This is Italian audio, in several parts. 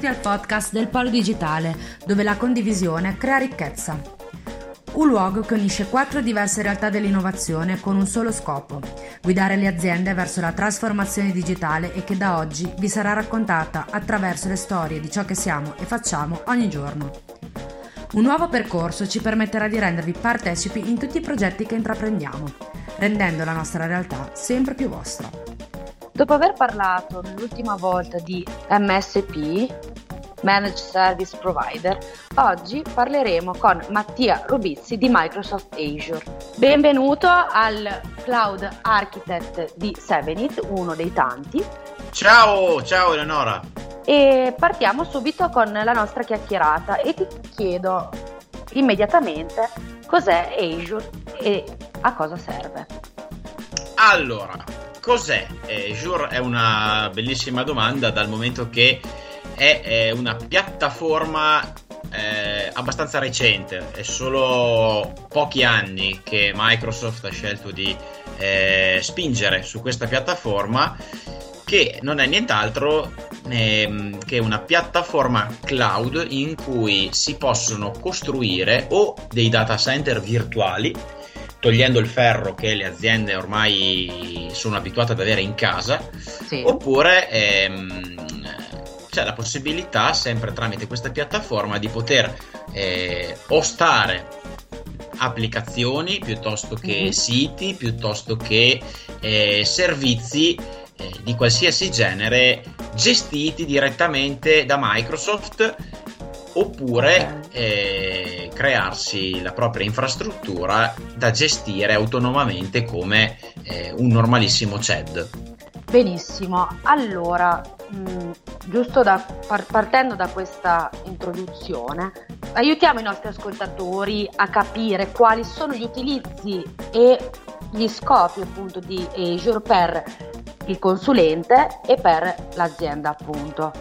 Benvenuti al podcast del Polo Digitale, dove la condivisione crea ricchezza. Un luogo che unisce quattro diverse realtà dell'innovazione con un solo scopo, guidare le aziende verso la trasformazione digitale e che da oggi vi sarà raccontata attraverso le storie di ciò che siamo e facciamo ogni giorno. Un nuovo percorso ci permetterà di rendervi partecipi in tutti i progetti che intraprendiamo, rendendo la nostra realtà sempre più vostra. Dopo aver parlato l'ultima volta di MSP, Managed Service Provider, oggi parleremo con Mattia Rubizzi di Microsoft Azure. Benvenuto al Cloud Architect di Sevenit, uno dei tanti. Ciao, ciao Eleonora. E partiamo subito con la nostra chiacchierata e ti chiedo immediatamente cos'è Azure e a cosa serve. Allora, cos'è Azure? È una bellissima domanda dal momento che è, è una piattaforma eh, abbastanza recente, è solo pochi anni che Microsoft ha scelto di eh, spingere su questa piattaforma che non è nient'altro ehm, che una piattaforma cloud in cui si possono costruire o dei data center virtuali togliendo il ferro che le aziende ormai sono abituate ad avere in casa, Sì. oppure ehm, c'è la possibilità, sempre tramite questa piattaforma, di poter eh, ostare applicazioni piuttosto che Mhm. siti, piuttosto che eh, servizi eh, di qualsiasi genere gestiti direttamente da Microsoft oppure eh, crearsi la propria infrastruttura da gestire autonomamente come eh, un normalissimo CED. Benissimo, allora, mh, giusto da, par- partendo da questa introduzione, aiutiamo i nostri ascoltatori a capire quali sono gli utilizzi e gli scopi appunto di Azure per il consulente e per l'azienda appunto.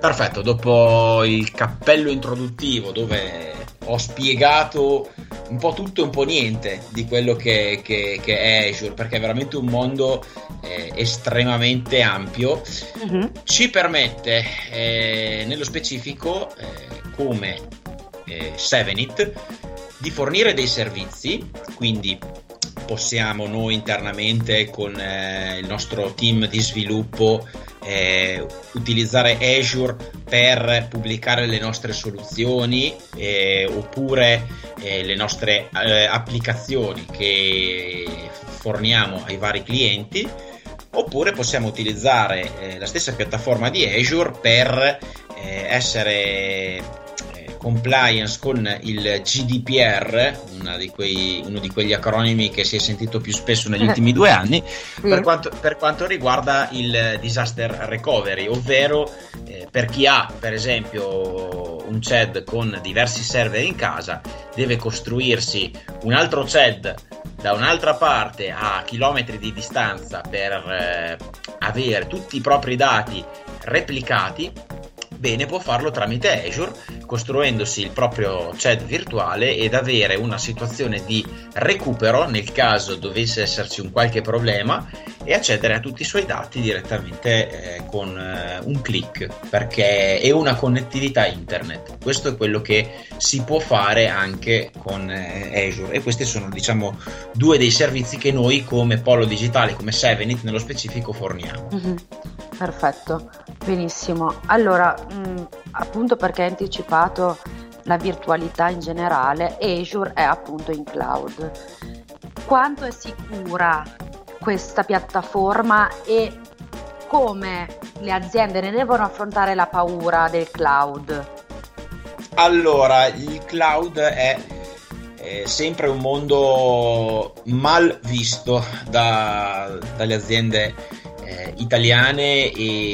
Perfetto, dopo il cappello introduttivo dove ho spiegato un po' tutto e un po' niente di quello che, che- che è Azure, perché è veramente un mondo eh, estremamente ampio, Mhm, ci permette eh, nello specifico eh, come eh, Sevenit di fornire dei servizi, quindi possiamo noi internamente con eh, il nostro team di sviluppo eh, utilizzare Azure per pubblicare le nostre soluzioni eh, oppure eh, le nostre eh, applicazioni che forniamo ai vari clienti oppure possiamo utilizzare eh, la stessa piattaforma di Azure per eh, essere eh, compliance con il GDPR, di quei- uno di quegli acronimi che si è sentito più spesso negli ultimi due anni, per quanto, per quanto riguarda il disaster recovery, ovvero eh, per chi ha per esempio un CED con diversi server in casa, deve costruirsi un altro CED da un'altra parte a chilometri di distanza per eh, avere tutti i propri dati replicati, bene può farlo tramite Azure, costruendosi il proprio CED virtuale ed avere una situazione di recupero nel caso dovesse esserci un qualche problema e accedere a tutti i suoi dati direttamente eh, con eh, un clic perché è una connettività internet. Questo è quello che si può fare anche con eh, Azure e questi sono diciamo due dei servizi che noi come Polo Digitale, come Sevenit nello specifico forniamo. Mhm. Perfetto, benissimo. Allora, mh, appunto perché hai anticipato la virtualità in generale, Azure è appunto in cloud. Quanto è sicura questa piattaforma e come le aziende ne devono affrontare la paura del cloud? Allora, il cloud è, è sempre un mondo mal visto da, dalle aziende eh, italiane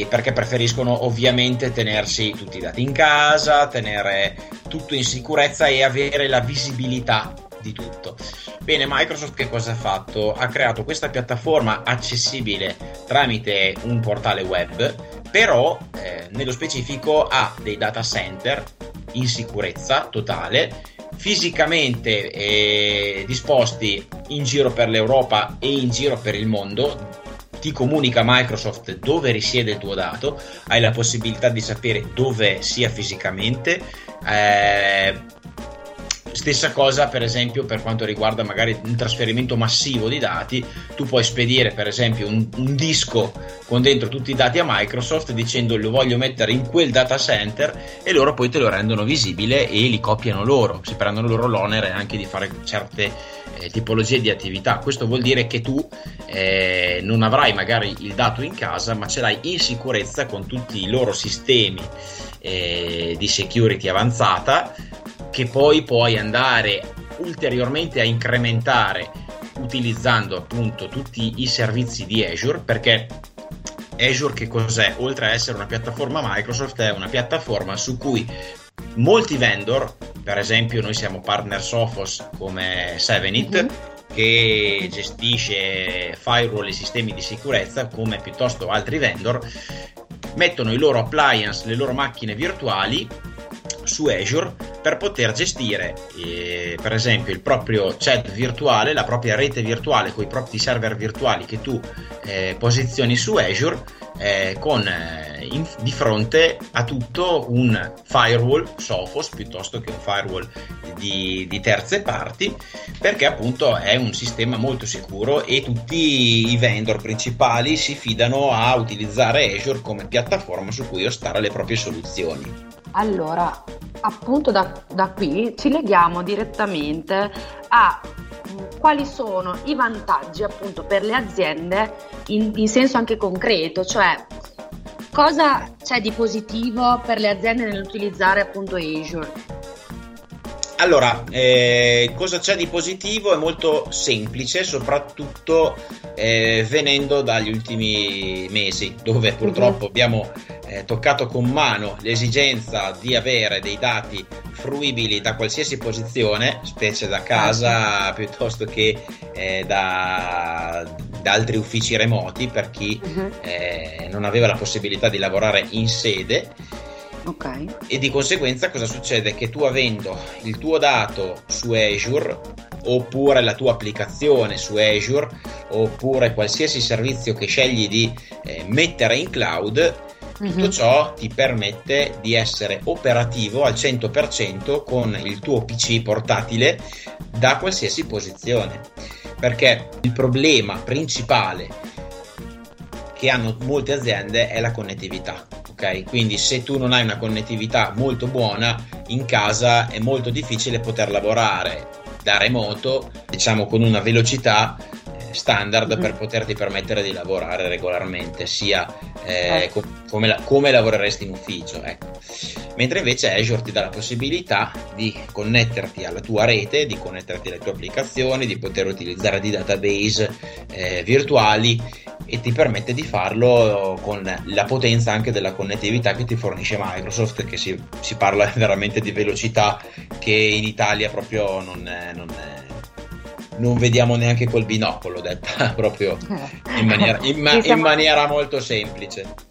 perché preferiscono ovviamente tenersi tutti i dati in casa, tenere tutto in sicurezza e avere la visibilità di tutto. Bene, Microsoft che cosa ha fatto? Ha creato questa piattaforma accessibile tramite un portale web, però eh, nello specifico ha dei data center in sicurezza totale, fisicamente eh, disposti in giro per l'Europa e in giro per il mondo. Ti comunica Microsoft dove risiede il tuo dato, hai la possibilità di sapere dove sia fisicamente. Eh, Stessa cosa, per esempio, per quanto riguarda magari un trasferimento massivo di dati, tu puoi spedire, per esempio, un, un, disco con dentro tutti i dati a Microsoft dicendo lo voglio mettere in quel data center e loro poi te lo rendono visibile e li copiano loro, si prendono loro l'onere anche di fare certe eh, tipologie di attività. Questo vuol dire che tu eh, non avrai magari il dato in casa, ma ce l'hai in sicurezza con tutti i loro sistemi eh, di security avanzata che poi puoi andare ulteriormente a incrementare utilizzando appunto tutti i servizi di Azure perché Azure che cos'è? Oltre a essere una piattaforma Microsoft è una piattaforma su cui molti vendor, per esempio noi siamo partner Sophos come 7it mm-hmm. che gestisce firewall e sistemi di sicurezza come piuttosto altri vendor mettono i loro appliance, le loro macchine virtuali su Azure per poter gestire eh, per esempio il proprio chat virtuale, la propria rete virtuale con i propri server virtuali che tu eh, posizioni su Azure eh, con eh, in, di fronte a tutto un firewall Sophos piuttosto che un firewall di, di, terze parti perché appunto è un sistema molto sicuro e tutti i vendor principali si fidano a utilizzare Azure come piattaforma su cui ostare le proprie soluzioni. Allora, appunto da, da qui ci leghiamo direttamente a quali sono i vantaggi appunto per le aziende in, in senso anche concreto, cioè cosa c'è di positivo per le aziende nell'utilizzare appunto Azure? Allora, eh, cosa c'è di positivo? È molto semplice, soprattutto eh, venendo dagli ultimi mesi, dove purtroppo uh-huh. abbiamo eh, toccato con mano l'esigenza di avere dei dati fruibili da qualsiasi posizione, specie da casa ah, piuttosto che eh, da, da, altri uffici remoti per chi uh-huh. non aveva la possibilità di lavorare in sede Okay. E di conseguenza cosa succede? Che tu avendo il tuo dato su Azure oppure la tua applicazione su Azure oppure qualsiasi servizio che scegli di eh, mettere in cloud, mm-hmm. tutto ciò ti permette di essere operativo al 100% con il tuo PC portatile da qualsiasi posizione. Perché il problema principale che hanno molte aziende è la connettività ok? Quindi se tu non hai una connettività molto buona in casa è molto difficile poter lavorare da remoto, diciamo con una velocità standard per poterti permettere di lavorare regolarmente, sia eh, eh. com- come, la- come, lavoreresti in ufficio. Ecco. Mentre invece Azure ti dà la possibilità di connetterti alla tua rete, di connetterti alle tue applicazioni, di poter utilizzare dei database eh, virtuali e ti permette di farlo con la potenza anche della connettività che ti fornisce Microsoft, che si, si parla veramente di velocità che in Italia proprio non, non, è, non vediamo neanche col binocolo, detta proprio in maniera, in, ma, in maniera molto semplice.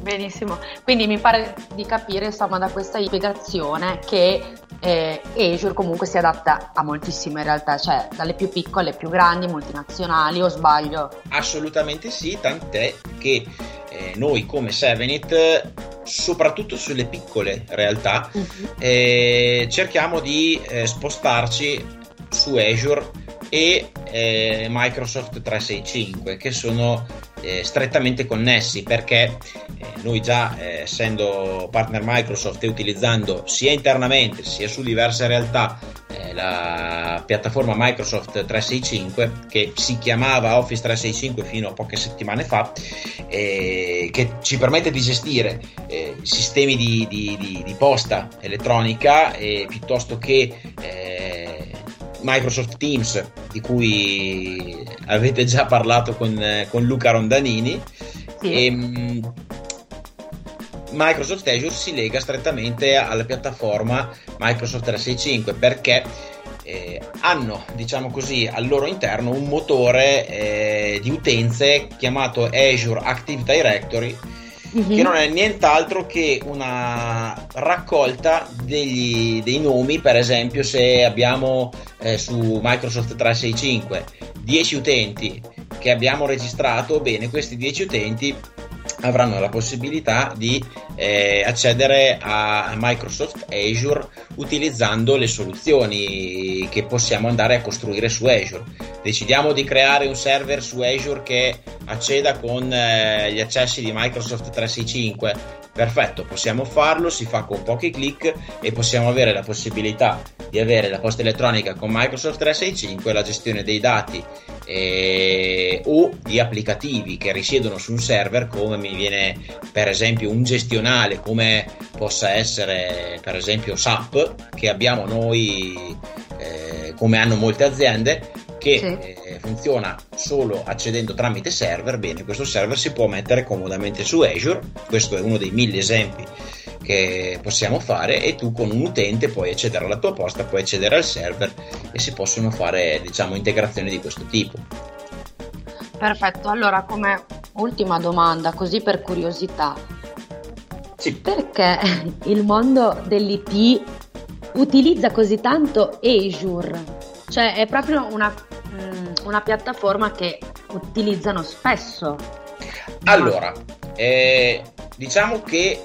Benissimo, quindi mi pare di capire insomma da questa spiegazione che eh, Azure comunque si adatta a moltissime realtà, cioè dalle più piccole alle più grandi, multinazionali o sbaglio? Assolutamente sì, tant'è che eh, noi come 7it soprattutto sulle piccole realtà uh-huh. eh, cerchiamo di eh, spostarci su Azure e eh, Microsoft 365 che sono eh, strettamente connessi perché eh, noi già eh, essendo partner Microsoft e utilizzando sia internamente sia su diverse realtà eh, la piattaforma Microsoft 365 che si chiamava Office 365 fino a poche settimane fa, eh, che ci permette di gestire eh, sistemi di, di, di, di, posta elettronica piuttosto che eh, Microsoft Teams di cui avete già parlato con, con Luca Rondanini. Sì. E, ehm, Microsoft Azure si lega strettamente alla piattaforma Microsoft 365 perché eh, hanno, diciamo così, al loro interno un motore eh, di utenze chiamato Azure Active Directory che non è nient'altro che una raccolta degli, dei nomi, per esempio se abbiamo eh, su Microsoft 365 10 utenti che abbiamo registrato, bene, questi 10 utenti avranno la possibilità di eh, accedere a Microsoft Azure utilizzando le soluzioni che possiamo andare a costruire su Azure. Decidiamo di creare un server su Azure che acceda con eh, gli accessi di Microsoft 365 Perfetto, possiamo farlo, si fa con pochi clic e possiamo avere la possibilità di avere la posta elettronica con Microsoft 365 la gestione dei dati eh, o di applicativi che risiedono su un server come mi viene per esempio un gestionale come possa essere per esempio SAP che abbiamo noi eh, come hanno molte aziende che sì. Funziona solo accedendo tramite server, bene, questo server si può mettere comodamente su Azure, questo è uno dei mille esempi che possiamo fare e tu con un utente puoi accedere alla tua posta, puoi accedere al server e si possono fare diciamo integrazioni di questo tipo. Perfetto, allora come ultima domanda, così per curiosità, sì. perché il mondo dell'IT utilizza così tanto Azure? Cioè è proprio una una piattaforma che utilizzano spesso. Allora, eh, diciamo che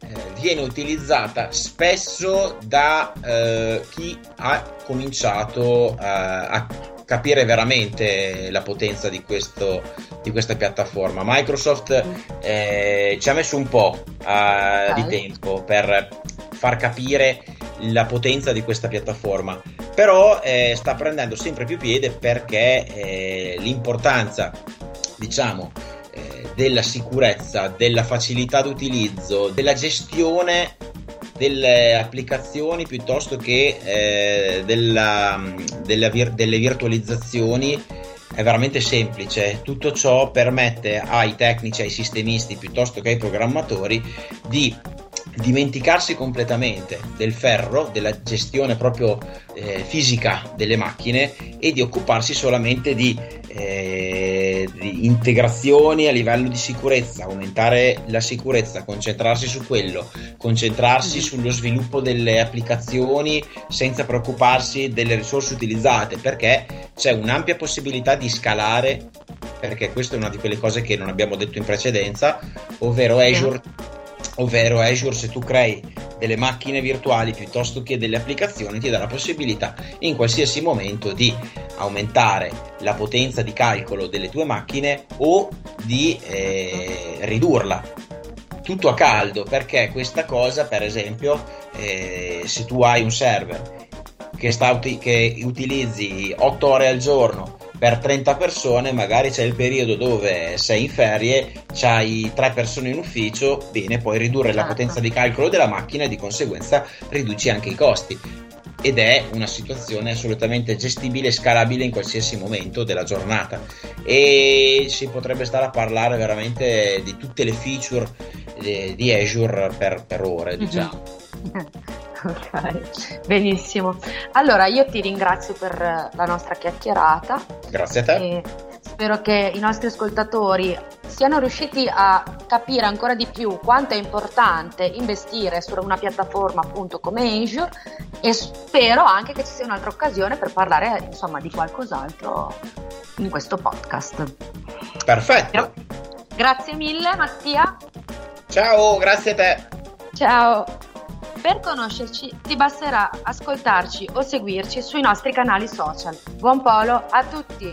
eh, viene utilizzata spesso da eh, chi ha cominciato eh, a capire veramente la potenza di, questo, di questa piattaforma. Microsoft mm. eh, ci ha messo un po' uh, di tempo per far capire la potenza di questa piattaforma però eh, sta prendendo sempre più piede perché eh, l'importanza diciamo eh, della sicurezza della facilità d'utilizzo della gestione delle applicazioni piuttosto che eh, della, della vir- delle virtualizzazioni è veramente semplice. Tutto ciò permette ai tecnici, ai sistemisti piuttosto che ai programmatori di dimenticarsi completamente del ferro, della gestione proprio eh, fisica delle macchine e di occuparsi solamente di, eh, di, integrazioni a livello di sicurezza, aumentare la sicurezza, concentrarsi su quello, concentrarsi mm. sullo sviluppo delle applicazioni senza preoccuparsi delle risorse utilizzate perché c'è un'ampia possibilità di scalare perché questa è una di quelle cose che non abbiamo detto in precedenza, ovvero Azure ovvero Azure se tu crei delle macchine virtuali piuttosto che delle applicazioni ti dà la possibilità in qualsiasi momento di aumentare la potenza di calcolo delle tue macchine o di eh, ridurla. Tutto a caldo perché questa cosa per esempio eh, se tu hai un server che, sta, che utilizzi 8 ore al giorno per 30 persone, magari c'è il periodo dove sei in ferie, c'hai 3 persone in ufficio, bene, puoi ridurre esatto. la potenza di calcolo della macchina e di conseguenza riduci anche i costi. Ed è una situazione assolutamente gestibile e scalabile in qualsiasi momento della giornata. E si potrebbe stare a parlare veramente di tutte le feature eh, di Azure per, per ore, mhm. diciamo. Mm-hmm. Ok, benissimo. Allora io ti ringrazio per la nostra chiacchierata. Grazie a te. spero che i nostri ascoltatori siano riusciti a capire ancora di più quanto è importante investire su una piattaforma appunto come Azure e spero anche che ci sia un'altra occasione per parlare insomma di qualcos'altro in questo podcast. Perfetto. Grazie mille Mattia. Ciao, grazie a te. Ciao. Per conoscerci ti basterà ascoltarci o seguirci sui nostri canali social. Buon polo a tutti!